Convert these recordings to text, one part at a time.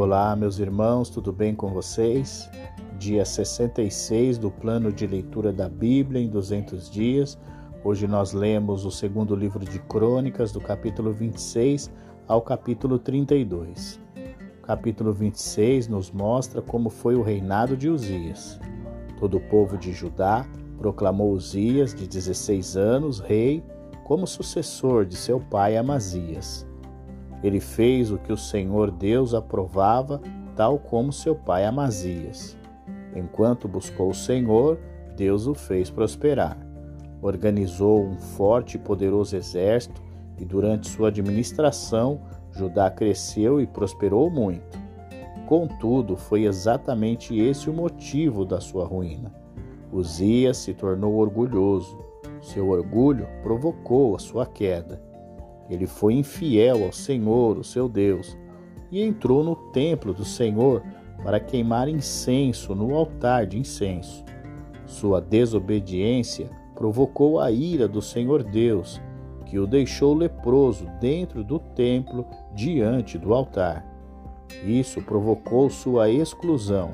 Olá, meus irmãos, tudo bem com vocês? Dia 66 do plano de leitura da Bíblia em 200 dias. Hoje nós lemos o segundo livro de Crônicas, do capítulo 26 ao capítulo 32. O capítulo 26 nos mostra como foi o reinado de Uzias. Todo o povo de Judá proclamou Uzias, de 16 anos, rei, como sucessor de seu pai Amazias. Ele fez o que o Senhor Deus aprovava, tal como seu pai Amazias. Enquanto buscou o Senhor, Deus o fez prosperar. Organizou um forte e poderoso exército e durante sua administração Judá cresceu e prosperou muito. Contudo, foi exatamente esse o motivo da sua ruína. Uzias se tornou orgulhoso. Seu orgulho provocou a sua queda. Ele foi infiel ao Senhor, o seu Deus, e entrou no templo do Senhor para queimar incenso no altar de incenso. Sua desobediência provocou a ira do Senhor Deus, que o deixou leproso dentro do templo diante do altar. Isso provocou sua exclusão.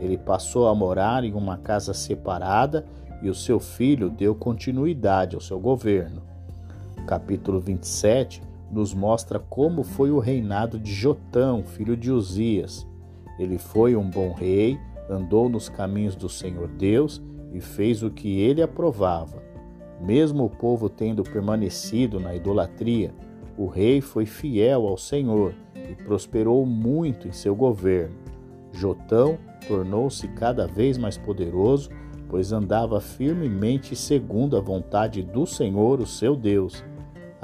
Ele passou a morar em uma casa separada e o seu filho deu continuidade ao seu governo capítulo 27, nos mostra como foi o reinado de Jotão, filho de Uzias. Ele foi um bom rei, andou nos caminhos do Senhor Deus e fez o que ele aprovava. Mesmo o povo tendo permanecido na idolatria, o rei foi fiel ao Senhor e prosperou muito em seu governo. Jotão tornou-se cada vez mais poderoso, pois andava firmemente segundo a vontade do Senhor, o seu Deus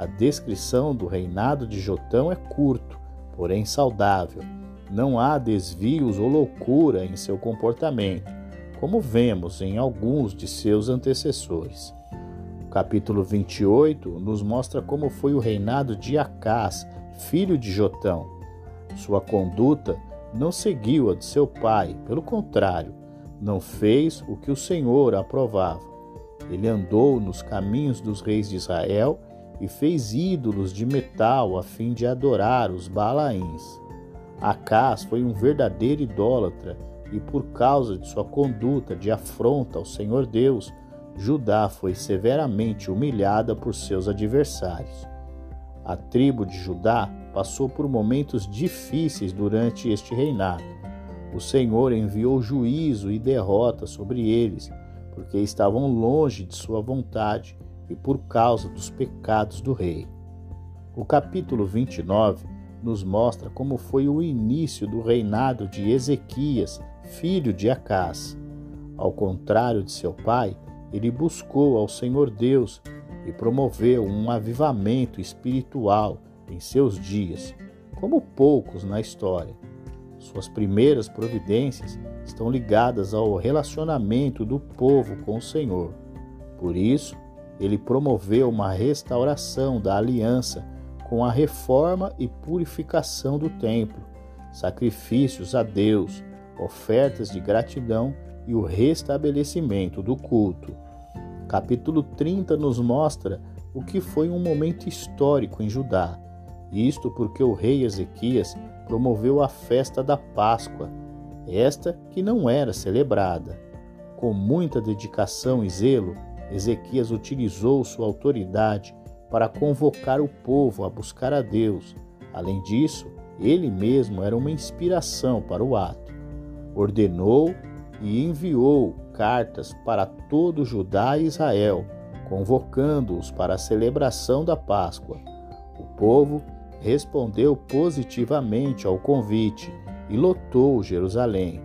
a descrição do reinado de Jotão é curto, porém saudável. Não há desvios ou loucura em seu comportamento, como vemos em alguns de seus antecessores. O capítulo 28 nos mostra como foi o reinado de Acás, filho de Jotão. Sua conduta não seguiu a de seu pai, pelo contrário, não fez o que o Senhor aprovava. Ele andou nos caminhos dos reis de Israel e fez ídolos de metal a fim de adorar os Balaíns. Acás foi um verdadeiro idólatra e por causa de sua conduta de afronta ao Senhor Deus, Judá foi severamente humilhada por seus adversários. A tribo de Judá passou por momentos difíceis durante este reinado. O Senhor enviou juízo e derrota sobre eles, porque estavam longe de sua vontade e por causa dos pecados do rei. O capítulo 29 nos mostra como foi o início do reinado de Ezequias, filho de Acás. Ao contrário de seu pai, ele buscou ao Senhor Deus e promoveu um avivamento espiritual em seus dias, como poucos na história. Suas primeiras providências estão ligadas ao relacionamento do povo com o Senhor. Por isso, ele promoveu uma restauração da aliança com a reforma e purificação do templo, sacrifícios a Deus, ofertas de gratidão e o restabelecimento do culto. Capítulo 30 nos mostra o que foi um momento histórico em Judá. Isto porque o rei Ezequias promoveu a festa da Páscoa, esta que não era celebrada. Com muita dedicação e zelo, Ezequias utilizou sua autoridade para convocar o povo a buscar a Deus. Além disso, ele mesmo era uma inspiração para o ato. Ordenou e enviou cartas para todo Judá e Israel, convocando-os para a celebração da Páscoa. O povo respondeu positivamente ao convite e lotou Jerusalém.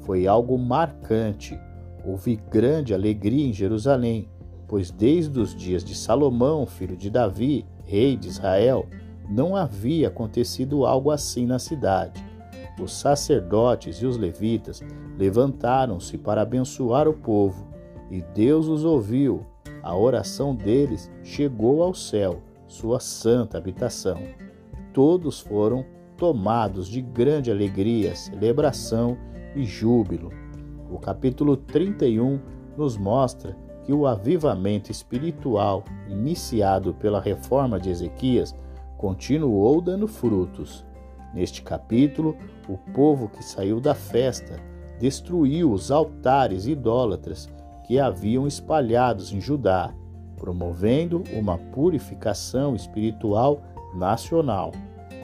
Foi algo marcante houve grande alegria em Jerusalém, pois desde os dias de Salomão, filho de Davi, rei de Israel, não havia acontecido algo assim na cidade. Os sacerdotes e os levitas levantaram-se para abençoar o povo, e Deus os ouviu. A oração deles chegou ao céu, sua santa habitação. Todos foram tomados de grande alegria, celebração e júbilo. O capítulo 31 nos mostra que o avivamento espiritual iniciado pela reforma de Ezequias continuou dando frutos. Neste capítulo, o povo que saiu da festa destruiu os altares idólatras que haviam espalhados em Judá, promovendo uma purificação espiritual nacional.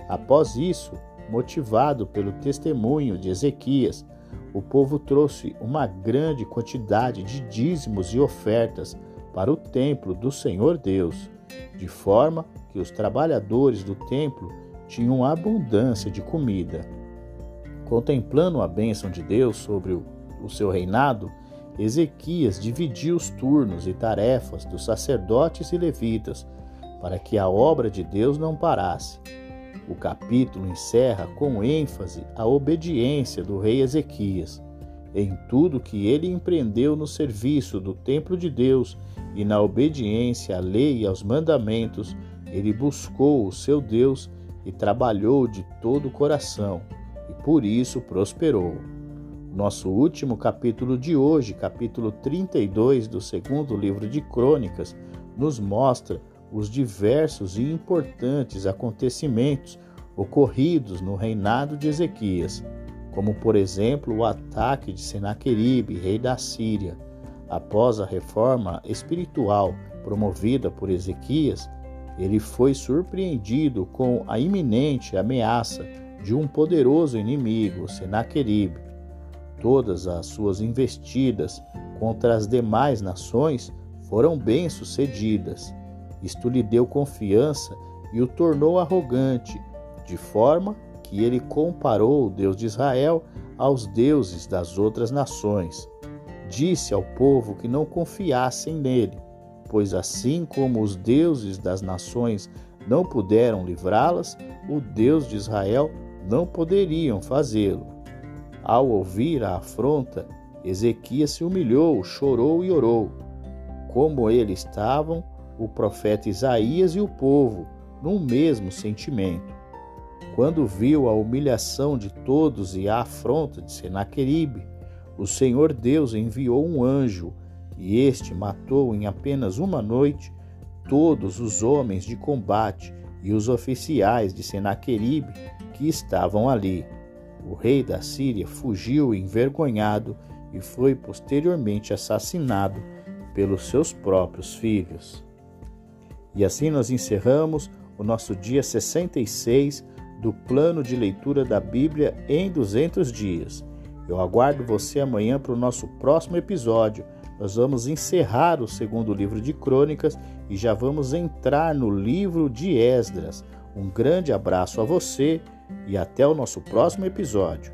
Após isso, motivado pelo testemunho de Ezequias, o povo trouxe uma grande quantidade de dízimos e ofertas para o templo do Senhor Deus, de forma que os trabalhadores do templo tinham abundância de comida. Contemplando a bênção de Deus sobre o, seu reinado, Ezequias dividiu os turnos e tarefas dos sacerdotes e levitas para que a obra de Deus não parasse. O capítulo encerra com ênfase a obediência do rei Ezequias em tudo que ele empreendeu no serviço do templo de Deus e na obediência à lei e aos mandamentos, ele buscou o seu Deus e trabalhou de todo o coração, e por isso prosperou. Nosso último capítulo de hoje, capítulo 32 do segundo livro de Crônicas, nos mostra os diversos e importantes acontecimentos ocorridos no reinado de Ezequias, como por exemplo o ataque de Senaqueribe, rei da Síria. Após a reforma espiritual promovida por Ezequias, ele foi surpreendido com a iminente ameaça de um poderoso inimigo, Senaqueribe. Todas as suas investidas contra as demais nações foram bem-sucedidas. Isto lhe deu confiança e o tornou arrogante, de forma que ele comparou o Deus de Israel aos deuses das outras nações. Disse ao povo que não confiassem nele pois assim como os deuses das nações não puderam livrá-las, o Deus de Israel não poderiam fazê-lo. Ao ouvir a afronta, Ezequias se humilhou, chorou e orou. Como ele estavam, o profeta Isaías e o povo, num mesmo sentimento. Quando viu a humilhação de todos e a afronta de Senaqueribe, o Senhor Deus enviou um anjo e este matou em apenas uma noite todos os homens de combate e os oficiais de Senaqueribe que estavam ali. O rei da Síria fugiu envergonhado e foi posteriormente assassinado pelos seus próprios filhos. E assim nós encerramos o nosso dia 66 do plano de leitura da Bíblia em 200 dias. Eu aguardo você amanhã para o nosso próximo episódio nós vamos encerrar o segundo livro de Crônicas e já vamos entrar no livro de Esdras. Um grande abraço a você e até o nosso próximo episódio.